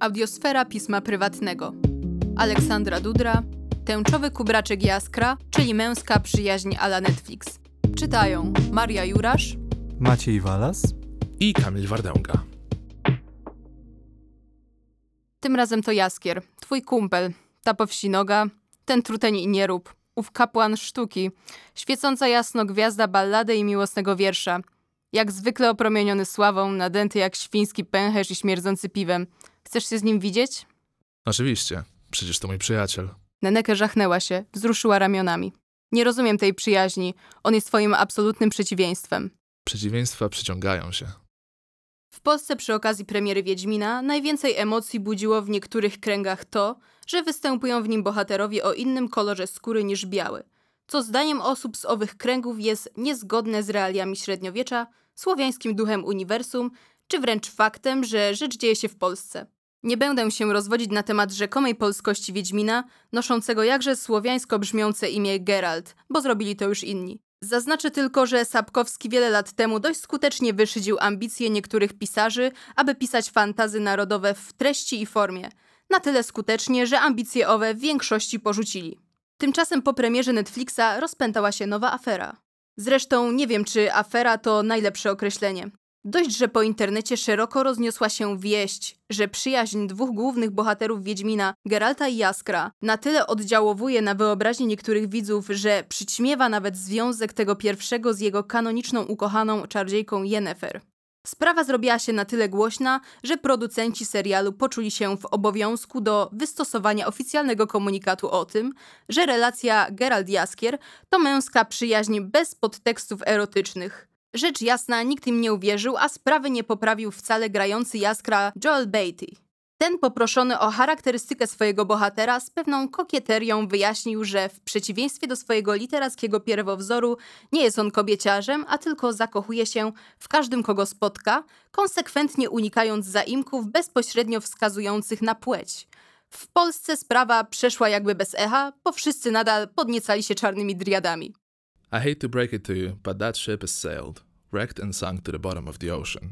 Audiosfera pisma prywatnego. Aleksandra Dudra, Tęczowy kubraczek Jaskra, czyli męska przyjaźń ala Netflix. Czytają Maria Jurasz, Maciej Walas. i Kamil Wardęga. tym razem to Jaskier, twój kumpel, ta powsinoga, ten truteń i nierób, ów kapłan sztuki, świecąca jasno gwiazda ballady i miłosnego wiersza. Jak zwykle opromieniony sławą, nadęty jak świński pęcherz i śmierdzący piwem. Chcesz się z nim widzieć? Oczywiście, przecież to mój przyjaciel. Neneke żachnęła się, wzruszyła ramionami. Nie rozumiem tej przyjaźni. On jest twoim absolutnym przeciwieństwem. Przeciwieństwa przyciągają się. W Polsce przy okazji premiery Wiedźmina najwięcej emocji budziło w niektórych kręgach to, że występują w nim bohaterowie o innym kolorze skóry niż biały, co zdaniem osób z owych kręgów jest niezgodne z realiami średniowiecza, słowiańskim duchem uniwersum, czy wręcz faktem, że rzecz dzieje się w Polsce. Nie będę się rozwodzić na temat rzekomej polskości Wiedźmina, noszącego jakże słowiańsko brzmiące imię Geralt, bo zrobili to już inni. Zaznaczę tylko, że Sapkowski wiele lat temu dość skutecznie wyszydził ambicje niektórych pisarzy, aby pisać fantazy narodowe w treści i formie. Na tyle skutecznie, że ambicje owe w większości porzucili. Tymczasem po premierze Netflixa rozpętała się nowa afera. Zresztą nie wiem, czy afera to najlepsze określenie. Dość, że po internecie szeroko rozniosła się wieść, że przyjaźń dwóch głównych bohaterów Wiedźmina, Geralta i Jaskra, na tyle oddziałowuje na wyobraźnię niektórych widzów, że przyćmiewa nawet związek tego pierwszego z jego kanoniczną ukochaną czarodziejką Yennefer. Sprawa zrobiła się na tyle głośna, że producenci serialu poczuli się w obowiązku do wystosowania oficjalnego komunikatu o tym, że relacja Geralt-Jaskier to męska przyjaźń bez podtekstów erotycznych. Rzecz jasna, nikt im nie uwierzył, a sprawy nie poprawił wcale grający Jaskra Joel Beatty. Ten poproszony o charakterystykę swojego bohatera z pewną kokieterią wyjaśnił, że w przeciwieństwie do swojego literackiego pierwowzoru nie jest on kobieciarzem, a tylko zakochuje się w każdym, kogo spotka, konsekwentnie unikając zaimków bezpośrednio wskazujących na płeć. W Polsce sprawa przeszła jakby bez echa, bo wszyscy nadal podniecali się czarnymi driadami. I hate to break it to you, but that ship has sailed, wrecked and sunk to the bottom of the ocean.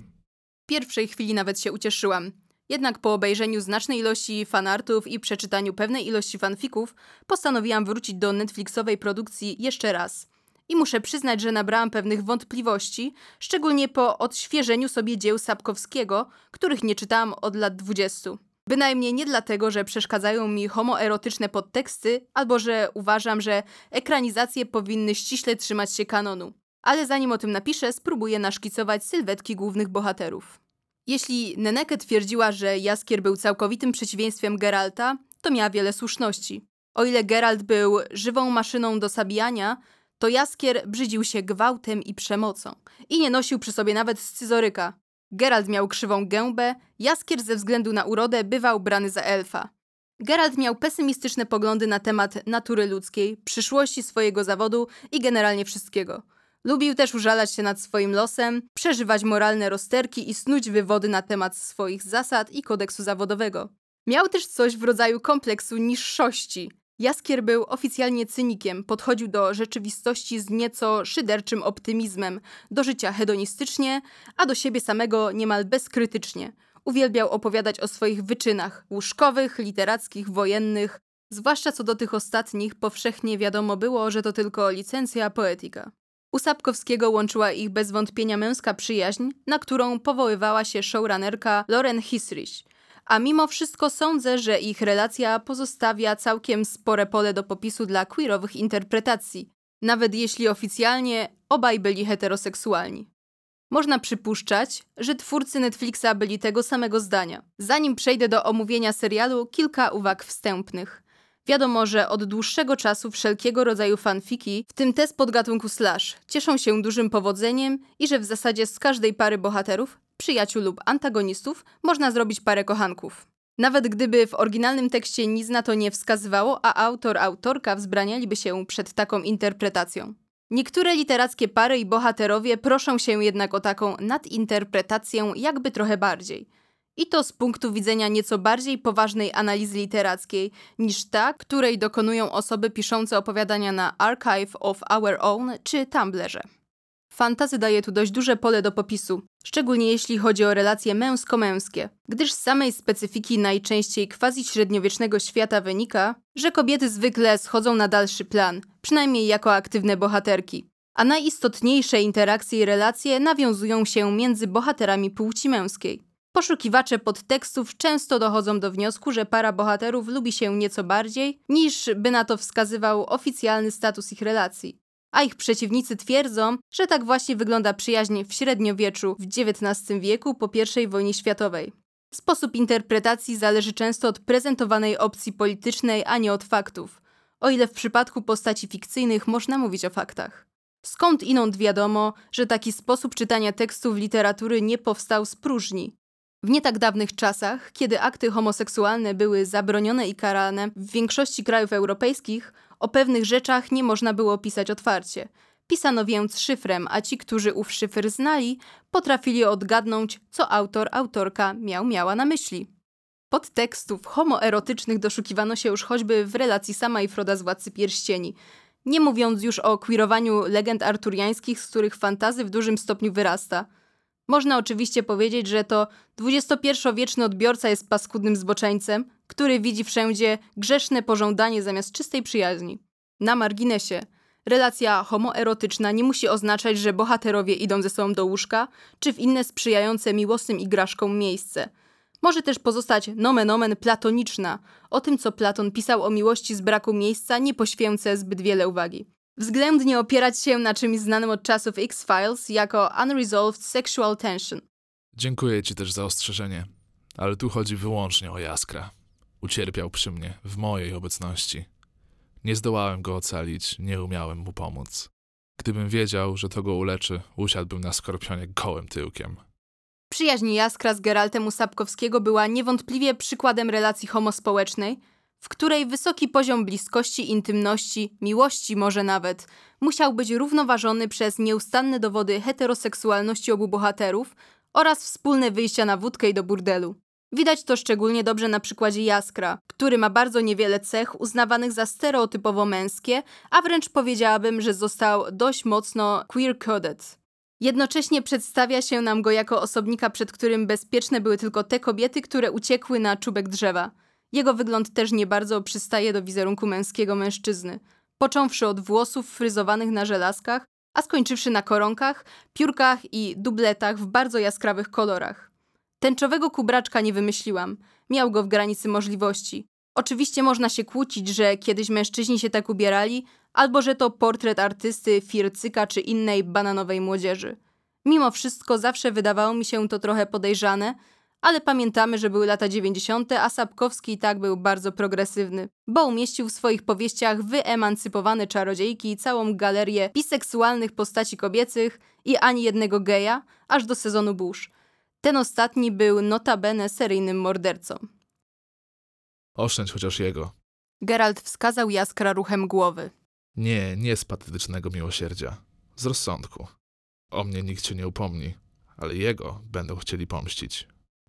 W pierwszej chwili nawet się ucieszyłam. Jednak po obejrzeniu znacznej ilości fanartów i przeczytaniu pewnej ilości fanfików, postanowiłam wrócić do Netflixowej produkcji jeszcze raz. I muszę przyznać, że nabrałam pewnych wątpliwości, szczególnie po odświeżeniu sobie dzieł Sapkowskiego, których nie czytałam od lat 20. Bynajmniej nie dlatego, że przeszkadzają mi homoerotyczne podteksty, albo że uważam, że ekranizacje powinny ściśle trzymać się kanonu. Ale zanim o tym napiszę, spróbuję naszkicować sylwetki głównych bohaterów. Jeśli Neneke twierdziła, że Jaskier był całkowitym przeciwieństwem Geralta, to miała wiele słuszności. O ile Geralt był żywą maszyną do zabijania, to Jaskier brzydził się gwałtem i przemocą i nie nosił przy sobie nawet scyzoryka. Geralt miał krzywą gębę, Jaskier ze względu na urodę bywał brany za elfa. Geralt miał pesymistyczne poglądy na temat natury ludzkiej, przyszłości swojego zawodu i generalnie wszystkiego. Lubił też użalać się nad swoim losem, przeżywać moralne rozterki i snuć wywody na temat swoich zasad i kodeksu zawodowego. Miał też coś w rodzaju kompleksu niższości. Jaskier był oficjalnie cynikiem, podchodził do rzeczywistości z nieco szyderczym optymizmem, do życia hedonistycznie, a do siebie samego niemal bezkrytycznie. Uwielbiał opowiadać o swoich wyczynach łóżkowych, literackich, wojennych, zwłaszcza co do tych ostatnich powszechnie wiadomo było, że to tylko licencja poetyka. U Sapkowskiego łączyła ich bez wątpienia męska przyjaźń, na którą powoływała się showrunnerka Lauren Hisrich. A mimo wszystko sądzę, że ich relacja pozostawia całkiem spore pole do popisu dla queerowych interpretacji, nawet jeśli oficjalnie obaj byli heteroseksualni. Można przypuszczać, że twórcy Netflixa byli tego samego zdania. Zanim przejdę do omówienia serialu, kilka uwag wstępnych. Wiadomo, że od dłuższego czasu wszelkiego rodzaju fanfiki, w tym te z podgatunku slash, cieszą się dużym powodzeniem i że w zasadzie z każdej pary bohaterów, przyjaciół lub antagonistów, można zrobić parę kochanków. Nawet gdyby w oryginalnym tekście nic na to nie wskazywało, a autor, autorka wzbranialiby się przed taką interpretacją. Niektóre literackie pary i bohaterowie proszą się jednak o taką nadinterpretację jakby trochę bardziej. I to z punktu widzenia nieco bardziej poważnej analizy literackiej niż ta, której dokonują osoby piszące opowiadania na Archive of Our Own czy Tumblrze. Fantazy daje tu dość duże pole do popisu, szczególnie jeśli chodzi o relacje męsko-męskie, gdyż z samej specyfiki najczęściej quasi-średniowiecznego świata wynika, że kobiety zwykle schodzą na dalszy plan, przynajmniej jako aktywne bohaterki, a najistotniejsze interakcje i relacje nawiązują się między bohaterami płci męskiej. Poszukiwacze podtekstów często dochodzą do wniosku, że para bohaterów lubi się nieco bardziej, niż by na to wskazywał oficjalny status ich relacji. A ich przeciwnicy twierdzą, że tak właśnie wygląda przyjaźń w średniowieczu w XIX wieku po I wojnie światowej. Sposób interpretacji zależy często od prezentowanej opcji politycznej, a nie od faktów, o ile w przypadku postaci fikcyjnych można mówić o faktach. Skąd inąd wiadomo, że taki sposób czytania tekstów literatury nie powstał z próżni? W nie tak dawnych czasach, kiedy akty homoseksualne były zabronione i karane w większości krajów europejskich, o pewnych rzeczach nie można było pisać otwarcie. Pisano więc szyfrem, a ci, którzy ów szyfr znali, potrafili odgadnąć, co autor, autorka miał miała na myśli. Podtekstów homoerotycznych doszukiwano się już choćby w relacji sama i Froda z Władcy Pierścieni, nie mówiąc już o queerowaniu legend arturiańskich, z których fantazy w dużym stopniu wyrasta – można oczywiście powiedzieć, że to XXI-wieczny odbiorca jest paskudnym zboczeńcem, który widzi wszędzie grzeszne pożądanie zamiast czystej przyjaźni. Na marginesie, relacja homoerotyczna nie musi oznaczać, że bohaterowie idą ze sobą do łóżka, czy w inne sprzyjające miłosnym igraszkom miejsce. Może też pozostać nomen omen platoniczna. O tym, co Platon pisał o miłości z braku miejsca, nie poświęcę zbyt wiele uwagi względnie opierać się na czymś znanym od czasów X-Files jako Unresolved Sexual Tension. Dziękuję ci też za ostrzeżenie, ale tu chodzi wyłącznie o Jaskra. Ucierpiał przy mnie, w mojej obecności. Nie zdołałem go ocalić, nie umiałem mu pomóc. Gdybym wiedział, że to go uleczy, usiadłbym na skorpionie gołym tyłkiem. Przyjaźń Jaskra z Geraltem u Sapkowskiego była niewątpliwie przykładem relacji homospołecznej, w której wysoki poziom bliskości, intymności, miłości może nawet, musiał być równoważony przez nieustanne dowody heteroseksualności obu bohaterów oraz wspólne wyjścia na wódkę i do burdelu. Widać to szczególnie dobrze na przykładzie Jaskra, który ma bardzo niewiele cech uznawanych za stereotypowo męskie, a wręcz powiedziałabym, że został dość mocno queer-coded. Jednocześnie przedstawia się nam go jako osobnika, przed którym bezpieczne były tylko te kobiety, które uciekły na czubek drzewa. Jego wygląd też nie bardzo przystaje do wizerunku męskiego mężczyzny, począwszy od włosów fryzowanych na żelazkach, a skończywszy na koronkach, piórkach i dubletach w bardzo jaskrawych kolorach. Tęczowego kubraczka nie wymyśliłam, miał go w granicy możliwości. Oczywiście można się kłócić, że kiedyś mężczyźni się tak ubierali, albo że to portret artysty, fircyka czy innej bananowej młodzieży. Mimo wszystko zawsze wydawało mi się to trochę podejrzane, ale pamiętamy, że były lata 90., a Sapkowski i tak był bardzo progresywny, bo umieścił w swoich powieściach wyemancypowane czarodziejki i całą galerię biseksualnych postaci kobiecych i ani jednego geja, aż do sezonu Bush. Ten ostatni był notabene seryjnym mordercą. Oszczędź chociaż jego. Geralt wskazał Jaskra ruchem głowy. Nie, nie z patetycznego miłosierdzia. Z rozsądku. O mnie nikt cię nie upomni, ale jego będą chcieli pomścić.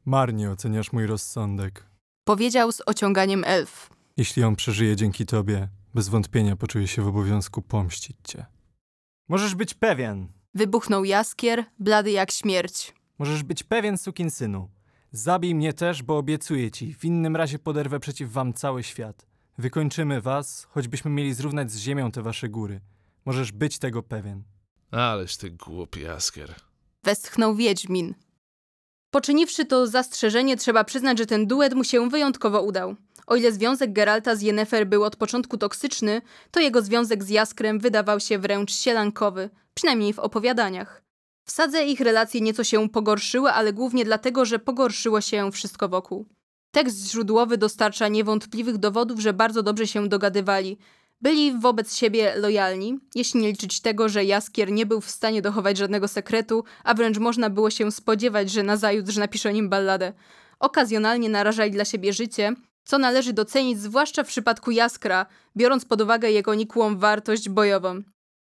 Marnie oceniasz mój rozsądek. Powiedział z ociąganiem elf. Jeśli on przeżyje dzięki tobie, bez wątpienia poczuje się w obowiązku pomścić cię. Możesz być pewien. Wybuchnął Jaskier, blady jak śmierć. Możesz być pewien, sukinsynu. Zabij mnie też, bo obiecuję ci, w innym razie poderwę przeciw wam cały świat. Wykończymy was, choćbyśmy mieli zrównać z ziemią te wasze góry. Możesz być tego pewien. Aleś ty głupi Jaskier. Westchnął Wiedźmin. Poczyniwszy to zastrzeżenie, trzeba przyznać, że ten duet mu się wyjątkowo udał. O ile związek Geralta z Yennefer był od początku toksyczny, to jego związek z Jaskrem wydawał się wręcz sielankowy, przynajmniej w opowiadaniach. W sadze ich relacje nieco się pogorszyły, ale głównie dlatego, że pogorszyło się wszystko wokół. Tekst źródłowy dostarcza niewątpliwych dowodów, że bardzo dobrze się dogadywali, byli wobec siebie lojalni, jeśli nie liczyć tego, że Jaskier nie był w stanie dochować żadnego sekretu, a wręcz można było się spodziewać, że nazajutrz napisze o nim balladę. Okazjonalnie narażali dla siebie życie, co należy docenić zwłaszcza w przypadku Jaskra, biorąc pod uwagę jego nikłą wartość bojową.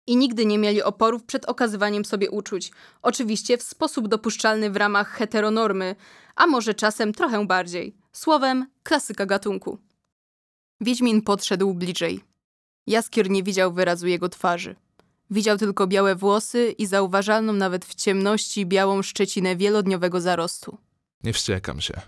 I nigdy nie mieli oporów przed okazywaniem sobie uczuć, oczywiście w sposób dopuszczalny w ramach heteronormy, a może czasem trochę bardziej. Słowem, klasyka gatunku. Wiedźmin podszedł bliżej. Jaskier nie widział wyrazu jego twarzy. Widział tylko białe włosy i zauważalną nawet w ciemności białą szczecinę wielodniowego zarostu. Nie wściekam się.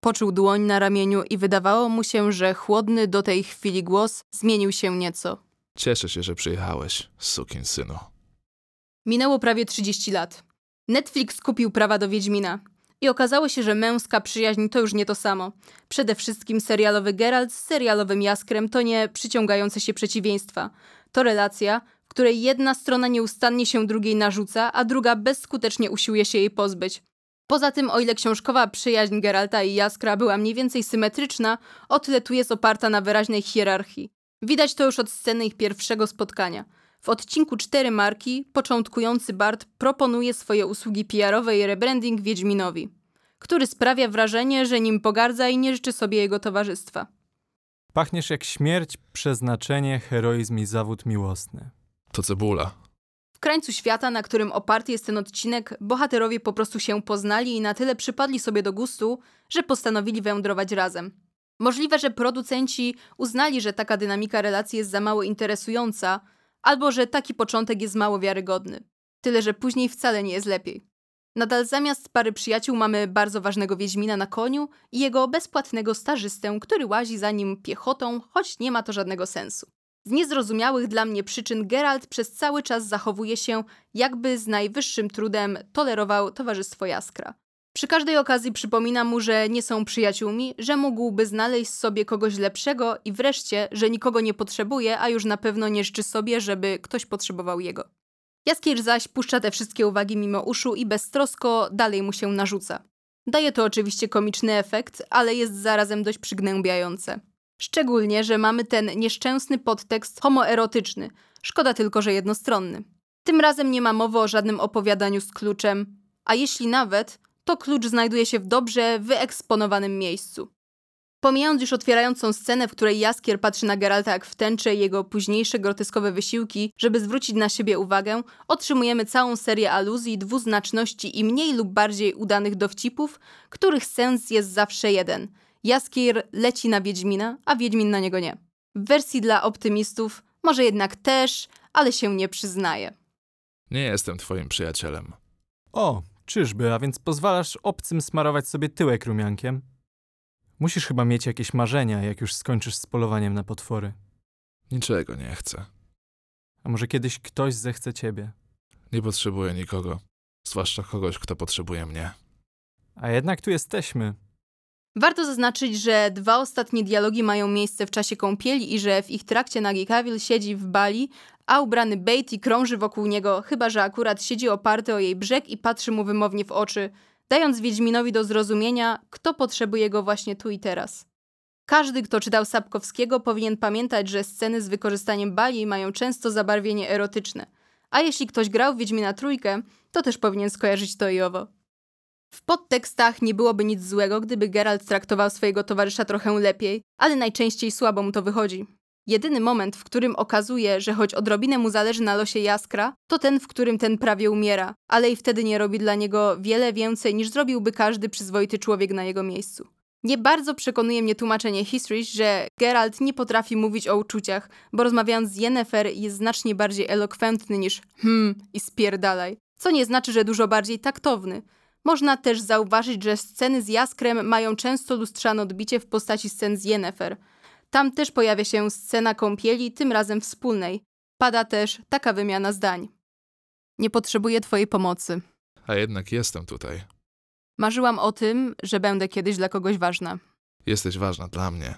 Poczuł dłoń na ramieniu i wydawało mu się, że chłodny do tej chwili głos zmienił się nieco. Cieszę się, że przyjechałeś, sukin synu. Minęło prawie 30 lat. Netflix kupił prawa do Wiedźmina. I okazało się, że męska przyjaźń to już nie to samo. Przede wszystkim serialowy Geralt z serialowym Jaskrem to nie przyciągające się przeciwieństwa. To relacja, w której jedna strona nieustannie się drugiej narzuca, a druga bezskutecznie usiłuje się jej pozbyć. Poza tym, o ile książkowa przyjaźń Geralta i Jaskra była mniej więcej symetryczna, o tyle tu jest oparta na wyraźnej hierarchii. Widać to już od sceny ich pierwszego spotkania. W odcinku Cztery Marki początkujący Bart proponuje swoje usługi PR-owe i rebranding Wiedźminowi, który sprawia wrażenie, że nim pogardza i nie życzy sobie jego towarzystwa. Pachniesz jak śmierć, przeznaczenie, heroizm i zawód miłosny. To cebula. W krańcu świata, na którym oparty jest ten odcinek, bohaterowie po prostu się poznali i na tyle przypadli sobie do gustu, że postanowili wędrować razem. Możliwe, że producenci uznali, że taka dynamika relacji jest za mało interesująca, albo że taki początek jest mało wiarygodny. Tyle, że później wcale nie jest lepiej. Nadal zamiast pary przyjaciół mamy bardzo ważnego Wiedźmina na koniu i jego bezpłatnego stażystę, który łazi za nim piechotą, choć nie ma to żadnego sensu. Z niezrozumiałych dla mnie przyczyn Geralt przez cały czas zachowuje się, jakby z najwyższym trudem tolerował towarzystwo Jaskra. Przy każdej okazji przypomina mu, że nie są przyjaciółmi, że mógłby znaleźć sobie kogoś lepszego i wreszcie, że nikogo nie potrzebuje, a już na pewno nie życzy sobie, żeby ktoś potrzebował jego. Jaskier zaś puszcza te wszystkie uwagi mimo uszu i beztrosko dalej mu się narzuca. Daje to oczywiście komiczny efekt, ale jest zarazem dość przygnębiające. Szczególnie, że mamy ten nieszczęsny podtekst homoerotyczny. Szkoda tylko, że jednostronny. Tym razem nie ma mowy o żadnym opowiadaniu z kluczem, a jeśli nawet, to klucz znajduje się w dobrze wyeksponowanym miejscu. Pomijając już otwierającą scenę, w której Jaskier patrzy na Geralta jak w tęczę i jego późniejsze groteskowe wysiłki, żeby zwrócić na siebie uwagę, otrzymujemy całą serię aluzji, dwuznaczności i mniej lub bardziej udanych dowcipów, których sens jest zawsze jeden. Jaskier leci na Wiedźmina, a Wiedźmin na niego nie. W wersji dla optymistów może jednak też, ale się nie przyznaje. Nie jestem twoim przyjacielem. O, czyżby, a więc pozwalasz obcym smarować sobie tyłek rumiankiem? Musisz chyba mieć jakieś marzenia, jak już skończysz z polowaniem na potwory. Niczego nie chcę. A może kiedyś ktoś zechce ciebie. Nie potrzebuję nikogo. Zwłaszcza kogoś, kto potrzebuje mnie. A jednak tu jesteśmy. Warto zaznaczyć, że dwa ostatnie dialogi mają miejsce w czasie kąpieli i że w ich trakcie nagi Cavill siedzi w bali, a ubrany Beatty krąży wokół niego, chyba że akurat siedzi oparty o jej brzeg i patrzy mu wymownie w oczy, dając Wiedźminowi do zrozumienia, kto potrzebuje go właśnie tu i teraz. Każdy, kto czytał Sapkowskiego, powinien pamiętać, że sceny z wykorzystaniem bali mają często zabarwienie erotyczne. A jeśli ktoś grał w Wiedźmina Trójkę, to też powinien skojarzyć to i owo. W podtekstach nie byłoby nic złego, gdyby Geralt traktował swojego towarzysza trochę lepiej, ale najczęściej słabo mu to wychodzi. Jedyny moment, w którym okazuje, że choć odrobinę mu zależy na losie Jaskra, to ten, w którym ten prawie umiera, ale i wtedy nie robi dla niego wiele więcej niż zrobiłby każdy przyzwoity człowiek na jego miejscu. Nie bardzo przekonuje mnie tłumaczenie History, że Geralt nie potrafi mówić o uczuciach, bo rozmawiając z Yennefer jest znacznie bardziej elokwentny niż hmm i spierdalaj, co nie znaczy, że dużo bardziej taktowny. Można też zauważyć, że sceny z Jaskrem mają często lustrzane odbicie w postaci scen z Yennefer. Tam też pojawia się scena kąpieli, tym razem wspólnej. Pada też taka wymiana zdań. Nie potrzebuję twojej pomocy. A jednak jestem tutaj. Marzyłam o tym, że będę kiedyś dla kogoś ważna. Jesteś ważna dla mnie.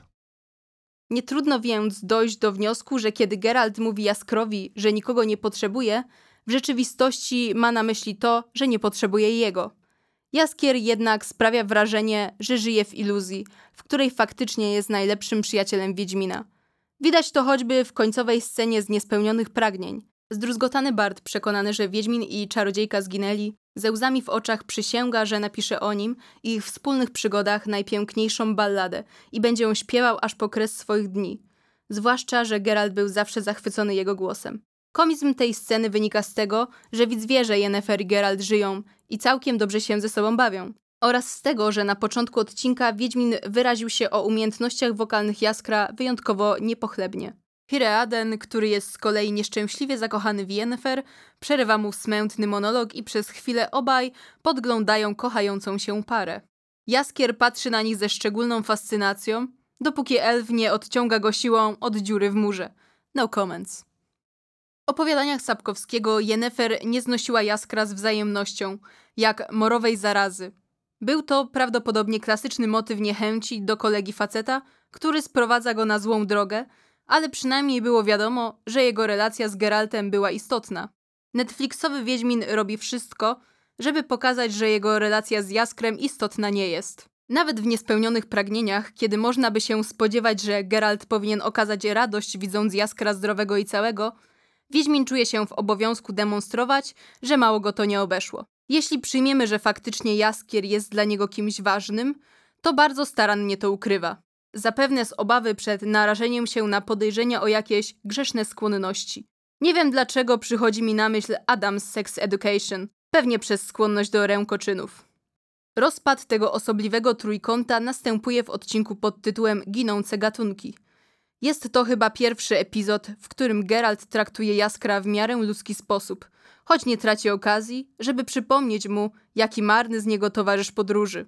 Nie trudno więc dojść do wniosku, że kiedy Geralt mówi Jaskrowi, że nikogo nie potrzebuje, w rzeczywistości ma na myśli to, że nie potrzebuje jego. Jaskier jednak sprawia wrażenie, że żyje w iluzji, w której faktycznie jest najlepszym przyjacielem Wiedźmina. Widać to choćby w końcowej scenie z niespełnionych pragnień. Zdruzgotany Bart, przekonany, że Wiedźmin i czarodziejka zginęli, ze łzami w oczach przysięga, że napisze o nim i ich wspólnych przygodach najpiękniejszą balladę i będzie ją śpiewał aż po kres swoich dni. Zwłaszcza, że Geralt był zawsze zachwycony jego głosem. Komizm tej sceny wynika z tego, że widz wie, że Yennefer i Geralt żyją i całkiem dobrze się ze sobą bawią. Oraz z tego, że na początku odcinka Wiedźmin wyraził się o umiejętnościach wokalnych Jaskra wyjątkowo niepochlebnie. Hireaden, który jest z kolei nieszczęśliwie zakochany w Yennefer, przerywa mu smętny monolog i przez chwilę obaj podglądają kochającą się parę. Jaskier patrzy na nich ze szczególną fascynacją, dopóki elf nie odciąga go siłą od dziury w murze. No comments. Opowiadaniach Sapkowskiego Yennefer nie znosiła Jaskra z wzajemnością, jak morowej zarazy. Był to prawdopodobnie klasyczny motyw niechęci do kolegi faceta, który sprowadza go na złą drogę, ale przynajmniej było wiadomo, że jego relacja z Geraltem była istotna. Netflixowy Wiedźmin robi wszystko, żeby pokazać, że jego relacja z Jaskrem istotna nie jest. Nawet w niespełnionych pragnieniach, kiedy można by się spodziewać, że Geralt powinien okazać radość widząc Jaskra zdrowego i całego, Wiedźmin czuje się w obowiązku demonstrować, że mało go to nie obeszło. Jeśli przyjmiemy, że faktycznie Jaskier jest dla niego kimś ważnym, to bardzo starannie to ukrywa. Zapewne z obawy przed narażeniem się na podejrzenia o jakieś grzeszne skłonności. Nie wiem dlaczego przychodzi mi na myśl Adam's Sex Education, pewnie przez skłonność do rękoczynów. Rozpad tego osobliwego trójkąta następuje w odcinku pod tytułem Ginące gatunki. Jest to chyba pierwszy epizod, w którym Geralt traktuje Jaskra w miarę ludzki sposób, choć nie traci okazji, żeby przypomnieć mu, jaki marny z niego towarzysz podróży.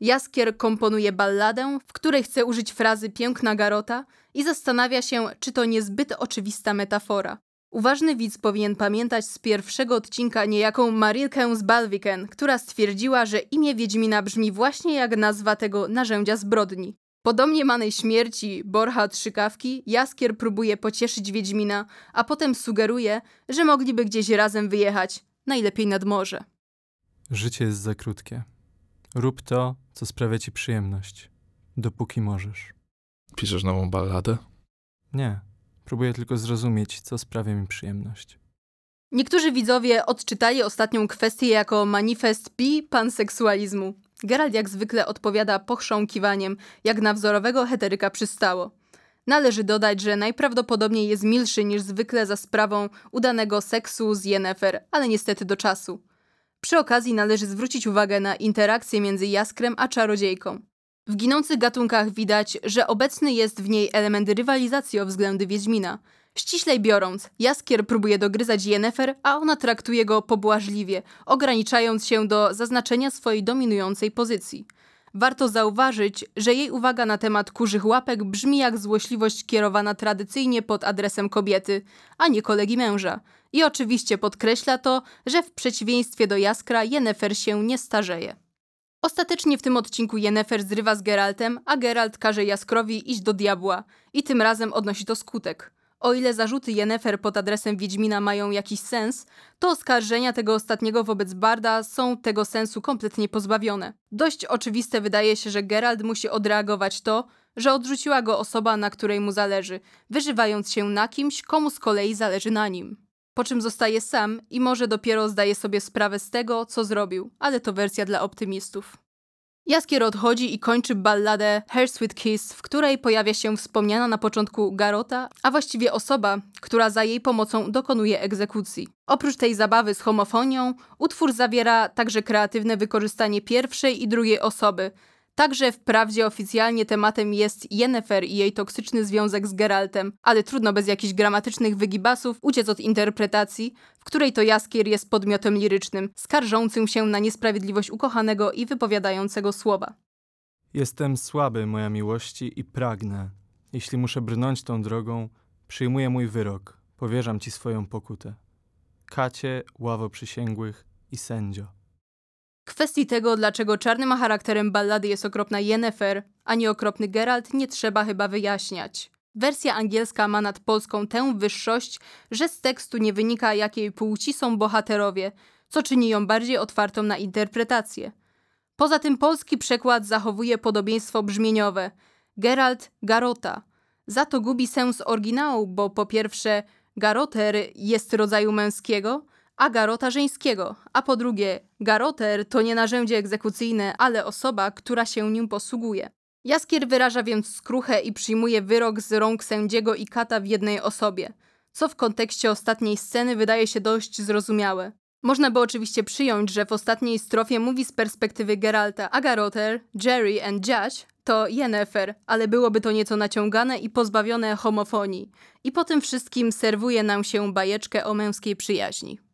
Jaskier komponuje balladę, w której chce użyć frazy piękna Garota i zastanawia się, czy to niezbyt oczywista metafora. Uważny widz powinien pamiętać z pierwszego odcinka niejaką Marilkę z Balviken, która stwierdziła, że imię Wiedźmina brzmi właśnie jak nazwa tego narzędzia zbrodni. Po domniemanej śmierci Borcha Trzykawki Jaskier próbuje pocieszyć Wiedźmina, a potem sugeruje, że mogliby gdzieś razem wyjechać, najlepiej nad morze. Życie jest za krótkie. Rób to, co sprawia ci przyjemność. Dopóki możesz. Piszesz nową balladę? Nie. Próbuję tylko zrozumieć, co sprawia mi przyjemność. Niektórzy widzowie odczytali ostatnią kwestię jako manifest pi panseksualizmu. Geralt jak zwykle odpowiada pochrząkiwaniem, jak na wzorowego heteryka przystało. Należy dodać, że najprawdopodobniej jest milszy niż zwykle za sprawą udanego seksu z Yennefer, ale niestety do czasu. Przy okazji należy zwrócić uwagę na interakcję między Jaskrem a czarodziejką. W ginących gatunkach widać, że obecny jest w niej element rywalizacji o względy Wiedźmina. Ściślej biorąc, Jaskier próbuje dogryzać Yennefer, a ona traktuje go pobłażliwie, ograniczając się do zaznaczenia swojej dominującej pozycji. Warto zauważyć, że jej uwaga na temat kurzych łapek brzmi jak złośliwość kierowana tradycyjnie pod adresem kobiety, a nie kolegi męża. I oczywiście podkreśla to, że w przeciwieństwie do Jaskra Yennefer się nie starzeje. Ostatecznie w tym odcinku Yennefer zrywa z Geraltem, a Geralt każe Jaskrowi iść do diabła i tym razem odnosi to skutek. O ile zarzuty Yennefer pod adresem Wiedźmina mają jakiś sens, to oskarżenia tego ostatniego wobec Barda są tego sensu kompletnie pozbawione. Dość oczywiste wydaje się, że Geralt musi odreagować to, że odrzuciła go osoba, na której mu zależy, wyżywając się na kimś, komu z kolei zależy na nim. Po czym zostaje sam i może dopiero zdaje sobie sprawę z tego, co zrobił, ale to wersja dla optymistów. Jaskier odchodzi i kończy balladę Her Sweet Kiss, w której pojawia się wspomniana na początku Garota, a właściwie osoba, która za jej pomocą dokonuje egzekucji. Oprócz tej zabawy z homofonią, utwór zawiera także kreatywne wykorzystanie pierwszej i drugiej osoby. Także wprawdzie oficjalnie tematem jest Yennefer i jej toksyczny związek z Geraltem, ale trudno bez jakichś gramatycznych wygibasów uciec od interpretacji, w której to Jaskier jest podmiotem lirycznym, skarżącym się na niesprawiedliwość ukochanego i wypowiadającego słowa. Jestem słaby, moja miłości, i pragnę. Jeśli muszę brnąć tą drogą, przyjmuję mój wyrok. Powierzam ci swoją pokutę. Kacie, ławo przysięgłych i sędzio. Kwestii tego, dlaczego czarnym charakterem ballady jest okropna Yennefer, a nie okropny Geralt, nie trzeba chyba wyjaśniać. Wersja angielska ma nad polską tę wyższość, że z tekstu nie wynika, jakiej płci są bohaterowie, co czyni ją bardziej otwartą na interpretację. Poza tym polski przekład zachowuje podobieństwo brzmieniowe Geralt Garota. Za to gubi sens oryginału, bo po pierwsze Garoter jest rodzaju męskiego, a garota żeńskiego, a po drugie, garoter to nie narzędzie egzekucyjne, ale osoba, która się nim posługuje. Jaskier wyraża więc skruchę i przyjmuje wyrok z rąk sędziego i kata w jednej osobie, co w kontekście ostatniej sceny wydaje się dość zrozumiałe. Można by oczywiście przyjąć, że w ostatniej strofie mówi z perspektywy Geralta, a Garoter, Jerry and Judge to Yennefer, ale byłoby to nieco naciągane i pozbawione homofonii. I po tym wszystkim serwuje nam się bajeczkę o męskiej przyjaźni.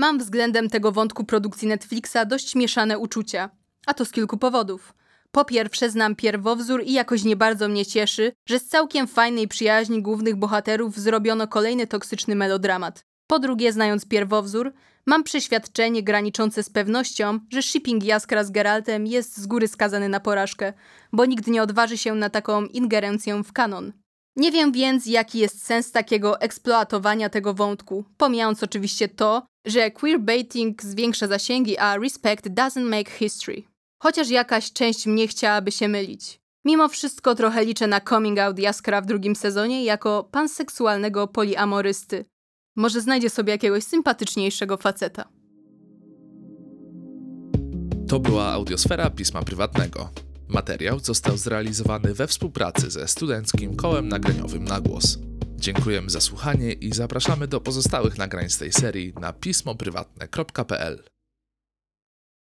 Mam względem tego wątku produkcji Netflixa dość mieszane uczucia, a to z kilku powodów. Po pierwsze, znam pierwowzór i jakoś nie bardzo mnie cieszy, że z całkiem fajnej przyjaźni głównych bohaterów zrobiono kolejny toksyczny melodramat. Po drugie, znając pierwowzór, mam przeświadczenie graniczące z pewnością, że shipping Jaskra z Geraltem jest z góry skazany na porażkę, bo nikt nie odważy się na taką ingerencję w kanon. Nie wiem więc, jaki jest sens takiego eksploatowania tego wątku, pomijając oczywiście to, że queerbaiting zwiększa zasięgi, a respect doesn't make history. Chociaż jakaś część mnie chciałaby się mylić. Mimo wszystko trochę liczę na coming out Jaskra w drugim sezonie jako panseksualnego poliamorysty. Może znajdzie sobie jakiegoś sympatyczniejszego faceta. To była audiosfera pisma prywatnego. Materiał został zrealizowany we współpracy ze Studenckim Kołem Nagraniowym na Głos. Dziękujemy za słuchanie i zapraszamy do pozostałych nagrań z tej serii na pismoprywatne.pl.